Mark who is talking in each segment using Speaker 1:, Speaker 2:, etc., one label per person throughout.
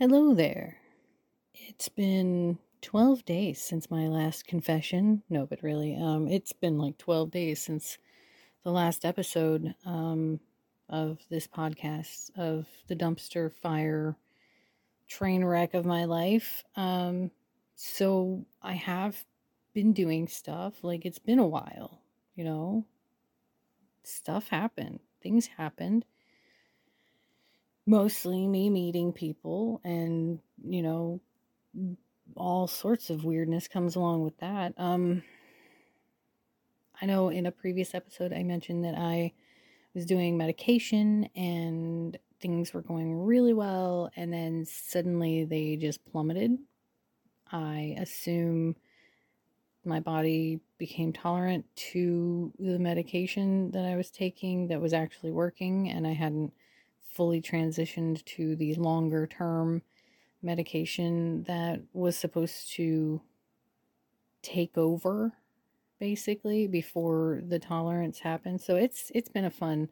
Speaker 1: Hello there. It's been 12 days since my last confession. No, but really, um, it's been like 12 days since the last episode um, of this podcast of the dumpster fire train wreck of my life. Um, so I have been doing stuff. Like it's been a while, you know. Stuff happened. Things happened mostly me meeting people and you know all sorts of weirdness comes along with that um i know in a previous episode i mentioned that i was doing medication and things were going really well and then suddenly they just plummeted. I assume my body became tolerant to the medication that i was taking that was actually working and i hadn't fully transitioned to the longer term medication that was supposed to take over basically before the tolerance happened. So it's it's been a fun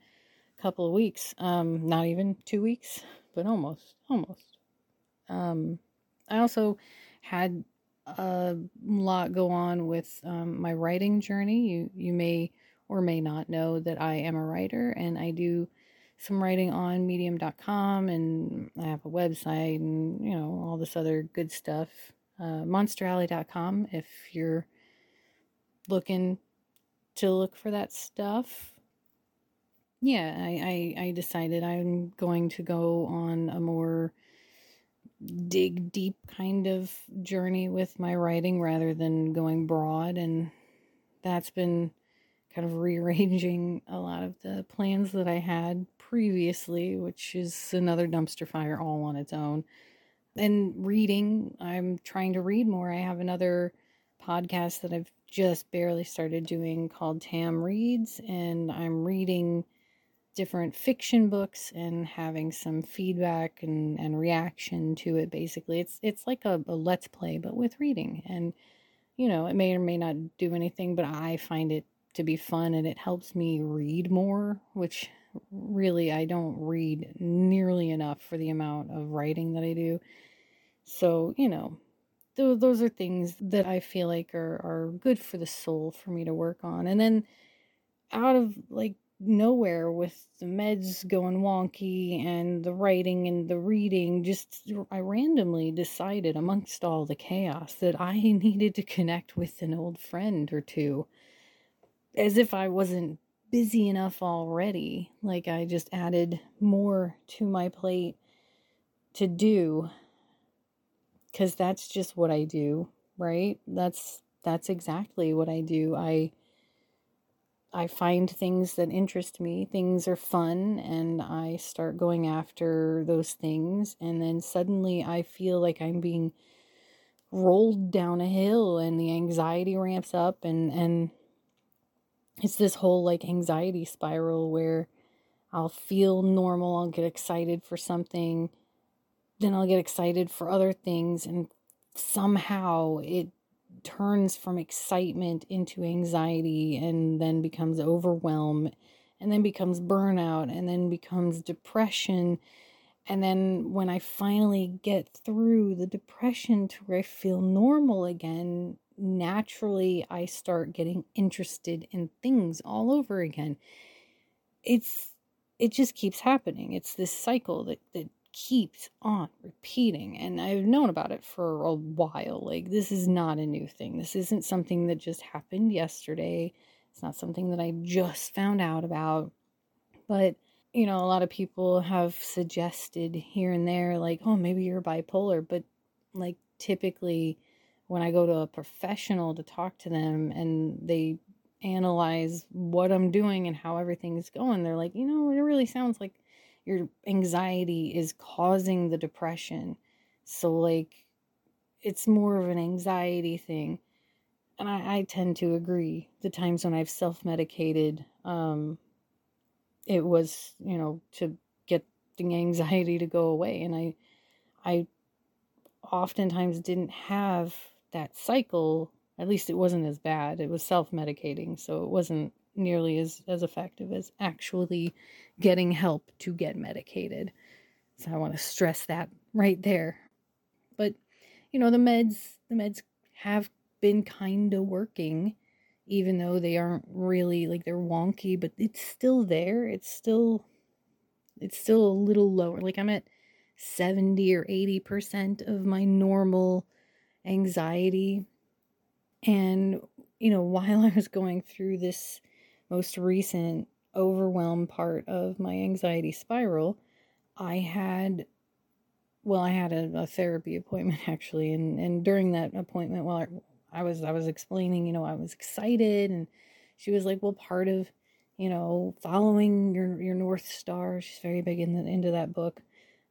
Speaker 1: couple of weeks. Um not even 2 weeks, but almost almost. Um I also had a lot go on with um, my writing journey. You you may or may not know that I am a writer and I do some writing on medium.com and I have a website and, you know, all this other good stuff. Uh, monsteralley.com if you're looking to look for that stuff. Yeah, I, I, I decided I'm going to go on a more dig deep kind of journey with my writing rather than going broad. And that's been kind of rearranging a lot of the plans that I had previously, which is another dumpster fire all on its own. And reading, I'm trying to read more. I have another podcast that I've just barely started doing called Tam Reads, and I'm reading different fiction books and having some feedback and, and reaction to it basically. It's it's like a, a let's play but with reading. And you know, it may or may not do anything, but I find it to be fun and it helps me read more, which really I don't read nearly enough for the amount of writing that I do. So, you know, th- those are things that I feel like are, are good for the soul for me to work on. And then out of like nowhere with the meds going wonky and the writing and the reading, just I randomly decided amongst all the chaos that I needed to connect with an old friend or two. As if I wasn't busy enough already. Like I just added more to my plate to do cuz that's just what I do, right? That's that's exactly what I do. I I find things that interest me. Things are fun and I start going after those things and then suddenly I feel like I'm being rolled down a hill and the anxiety ramps up and and it's this whole like anxiety spiral where I'll feel normal, I'll get excited for something, then I'll get excited for other things, and somehow it turns from excitement into anxiety and then becomes overwhelm and then becomes burnout and then becomes depression. And then when I finally get through the depression to where I feel normal again, naturally I start getting interested in things all over again. It's it just keeps happening. It's this cycle that that keeps on repeating and I've known about it for a while. Like this is not a new thing. This isn't something that just happened yesterday. It's not something that I just found out about. But you know, a lot of people have suggested here and there like, "Oh, maybe you're bipolar," but like typically when I go to a professional to talk to them and they analyze what I'm doing and how everything's going, they're like, you know, it really sounds like your anxiety is causing the depression. So, like, it's more of an anxiety thing. And I, I tend to agree. The times when I've self medicated, um, it was, you know, to get the anxiety to go away. And I, I oftentimes didn't have that cycle, at least it wasn't as bad. It was self medicating, so it wasn't nearly as, as effective as actually getting help to get medicated. So I want to stress that right there. But you know, the meds the meds have been kind of working even though they aren't really like they're wonky, but it's still there. It's still it's still a little lower. Like I'm at 70 or 80% of my normal anxiety. And you know, while I was going through this most recent overwhelm part of my anxiety spiral, I had well, I had a, a therapy appointment actually, and and during that appointment, while I, I was I was explaining, you know, I was excited. And she was like, "Well, part of, you know, following your your north star, she's very big in the, into that book,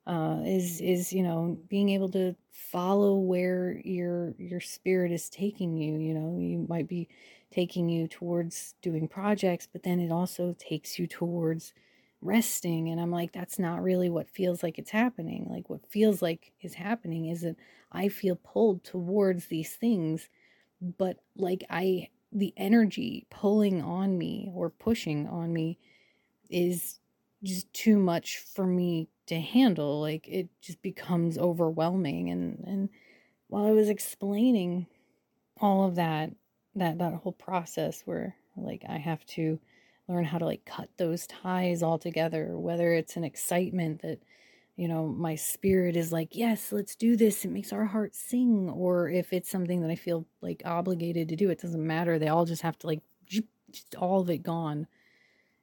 Speaker 1: uh, is is, you know, being able to follow where your your spirit is taking you, you know, you might be taking you towards doing projects, but then it also takes you towards resting and i'm like that's not really what feels like it's happening. Like what feels like is happening is that i feel pulled towards these things but like I the energy pulling on me or pushing on me is just too much for me to handle like it just becomes overwhelming and and while I was explaining all of that that that whole process where like I have to learn how to like cut those ties all together whether it's an excitement that you know, my spirit is like, yes, let's do this. It makes our heart sing. Or if it's something that I feel like obligated to do, it doesn't matter. They all just have to like, all of it gone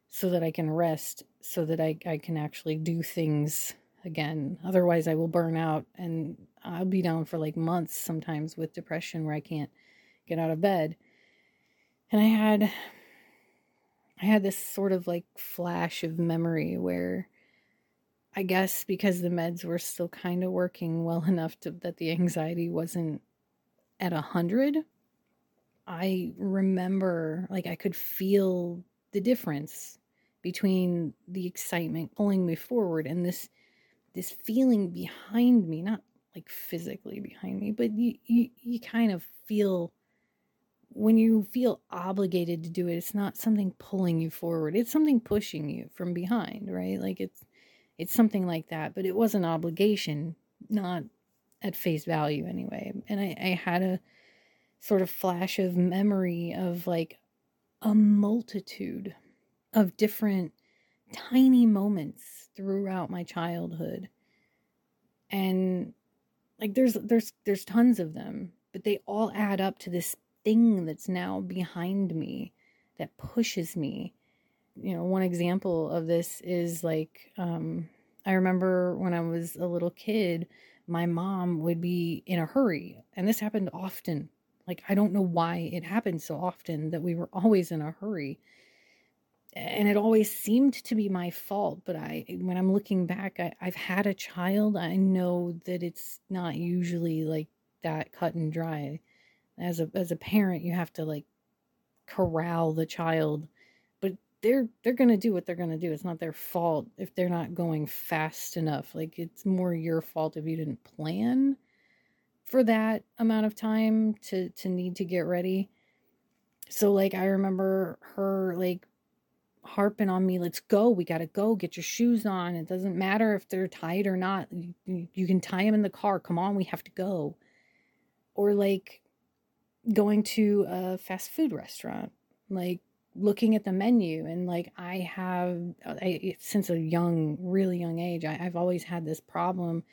Speaker 1: so that I can rest, so that I, I can actually do things again. Otherwise, I will burn out and I'll be down for like months sometimes with depression where I can't get out of bed. And I had, I had this sort of like flash of memory where I guess because the meds were still kind of working well enough to, that the anxiety wasn't at a hundred. I remember like I could feel the difference between the excitement pulling me forward and this this feeling behind me, not like physically behind me, but you you, you kind of feel when you feel obligated to do it, it's not something pulling you forward. It's something pushing you from behind, right? Like it's it's something like that, but it was an obligation, not at face value anyway. And I, I had a sort of flash of memory of like a multitude of different tiny moments throughout my childhood. And like there's there's there's tons of them, but they all add up to this thing that's now behind me that pushes me you know, one example of this is like, um, I remember when I was a little kid, my mom would be in a hurry, and this happened often. Like, I don't know why it happened so often that we were always in a hurry. And it always seemed to be my fault. But I, when I'm looking back, I, I've had a child. I know that it's not usually like that cut and dry. As a as a parent, you have to like corral the child but they're they're going to do what they're going to do. It's not their fault if they're not going fast enough. Like it's more your fault if you didn't plan for that amount of time to to need to get ready. So like I remember her like harping on me, "Let's go. We got to go. Get your shoes on. It doesn't matter if they're tight or not. You, you can tie them in the car. Come on, we have to go." Or like going to a fast food restaurant. Like looking at the menu and like i have I, since a young really young age I, i've always had this problem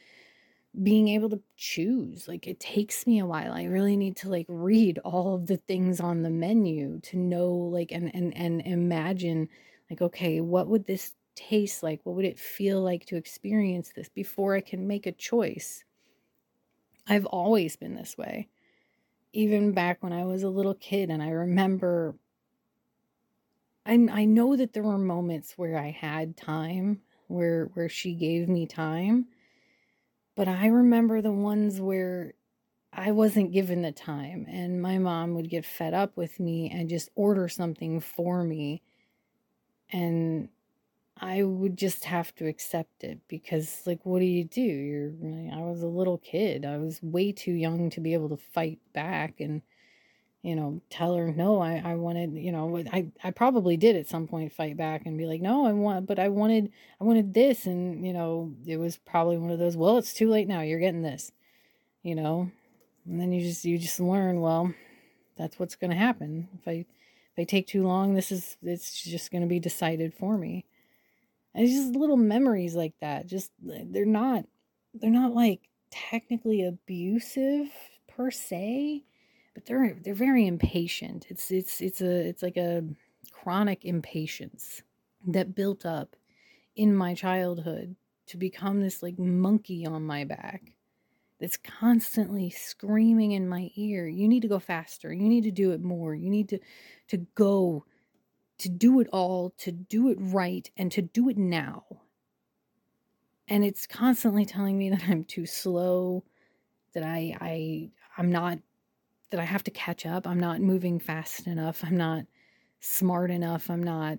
Speaker 1: being able to choose like it takes me a while i really need to like read all of the things on the menu to know like and and and imagine like okay what would this taste like? What would it feel like to experience this before i can make a choice? I've always been this way even back when i was a little kid and i remember I I know that there were moments where I had time, where where she gave me time, but I remember the ones where I wasn't given the time and my mom would get fed up with me and just order something for me and I would just have to accept it because like what do you do? You're I was a little kid. I was way too young to be able to fight back and you know, tell her, no, I, I wanted, you know, I, I probably did at some point fight back and be like, no, I want, but I wanted, I wanted this. And, you know, it was probably one of those, well, it's too late now. You're getting this, you know, and then you just, you just learn, well, that's what's going to happen. If I, if I take too long, this is, it's just going to be decided for me. And it's just little memories like that. Just, eh, they're not, they're not like technically abusive per se but they're they're very impatient. It's it's it's a it's like a chronic impatience that built up in my childhood to become this like monkey on my back that's constantly screaming in my ear you need to go faster. You need to do it more. You need to to go to do it all to do it right and to do it now. And it's constantly telling me that i'm too slow that i i i'm not that I have to catch up. I'm not moving fast enough. I'm not smart enough. I'm not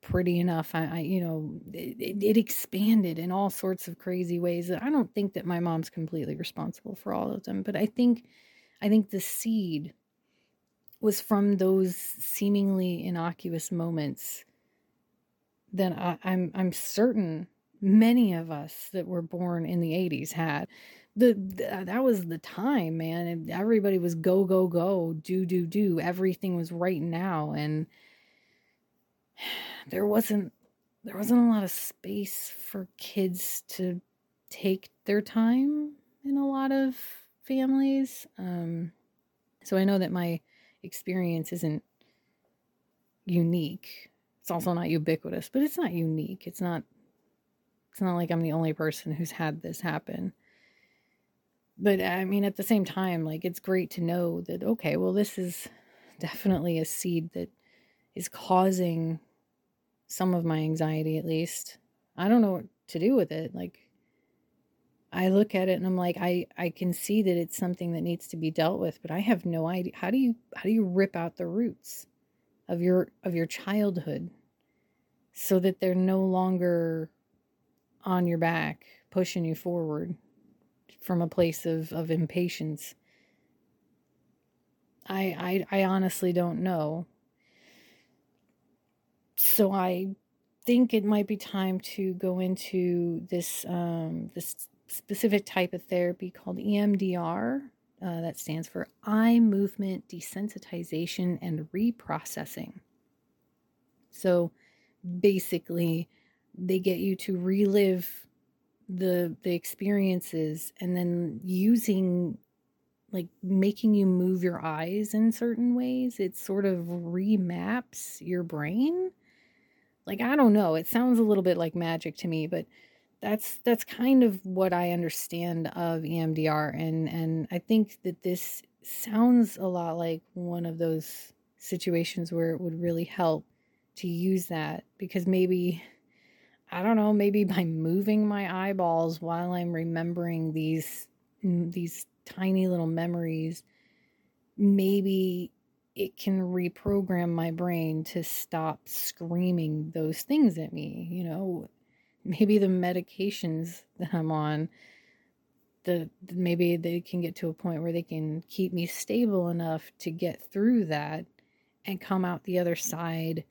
Speaker 1: pretty enough. I, I you know, it, it, expanded in all sorts of crazy ways. I don't think that my mom's completely responsible for all of them, but I think, I think the seed was from those seemingly innocuous moments that I, I'm, I'm certain many of us that were born in the 80s had the, the, that was the time, man. Everybody was go go go, do do do. Everything was right now, and there wasn't there wasn't a lot of space for kids to take their time in a lot of families. Um, so I know that my experience isn't unique. It's also not ubiquitous, but it's not unique. It's not it's not like I'm the only person who's had this happen but I mean, at the same time, like it's great to know that, okay, well, this is definitely a seed that is causing some of my anxiety, at least. I don't know what to do with it. Like, I look at it and I'm like, I, I can see that it's something that needs to be dealt with, but I have no idea. How do you, how do you rip out the roots of your, of your childhood so that they're no longer on your back, pushing you forward? From a place of, of impatience. I, I I honestly don't know. So I think it might be time to go into this um, this specific type of therapy called EMDR. Uh, that stands for eye movement desensitization and reprocessing. So basically, they get you to relive the the experiences and then using like making you move your eyes in certain ways it sort of remaps your brain. Like i don't know it sounds a little bit like magic to me but that's that's kind of what i understand of emdr and and i think that this sounds a lot like one of those situations where it would really help to use that because maybe I don't know, maybe by moving my eyeballs while I'm remembering these mm, these tiny little memories, maybe it can reprogram my brain to stop screaming those things at me, you know. Maybe the medications that I'm on the maybe they can get to a point where they can keep me stable enough to get through that and come out the other side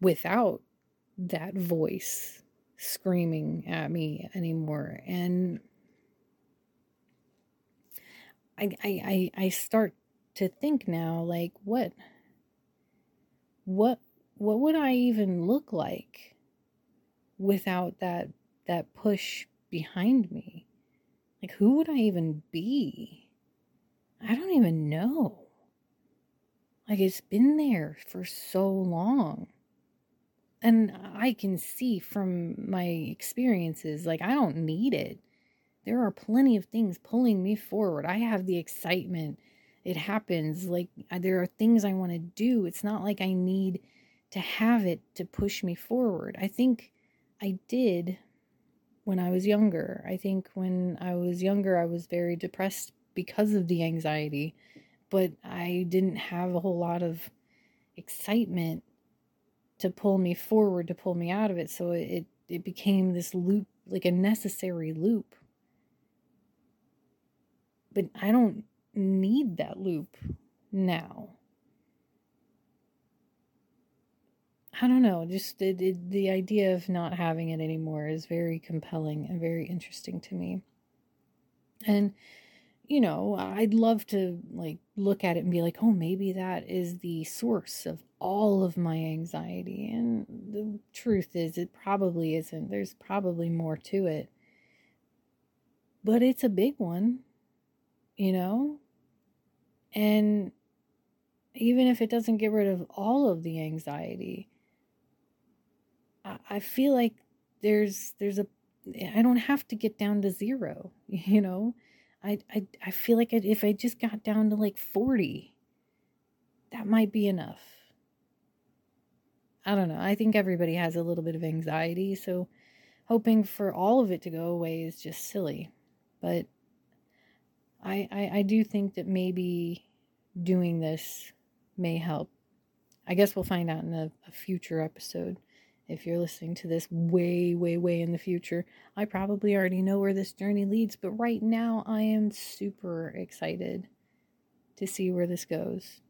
Speaker 1: without that voice screaming at me anymore. And I, I, I, I start to think now, like, what, what, what would I even look like without that, that push behind me? Like, who would I even be? I don't even know. Like, it's been there for so long and I can see from my experiences, like, I don't need it. There are plenty of things pulling me forward. I have the excitement. It happens. Like, there are things I want to do. It's not like I need to have it to push me forward. I think I did when I was younger. I think when I was younger, I was very depressed because of the anxiety, but I didn't have a whole lot of excitement to pull me forward to pull me out of it so it it became this loop like a necessary loop but i don't need that loop now. I don't know, just the, the, the idea of not having it anymore is very compelling and very interesting to me. And you know, I'd love to like look at it and be like, "Oh, maybe that is the source of all of my anxiety." And the truth is it probably isn't. There's probably more to it. But it's a big one, you know? And even if it doesn't get rid of all of the anxiety, I feel like there's there's a I don't have to get down to zero, you know. I I I feel like if I just got down to like 40, that might be enough. I don't know. I think everybody has a little bit of anxiety, so hoping for all of it to go away is just silly. But I I, I do think that maybe doing this may help. I guess we'll find out in a, a future episode if you're listening to this way, way, way in the future, I probably already know where this journey leads, but right now I am super excited to see where this goes.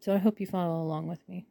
Speaker 1: So I hope you follow along with me.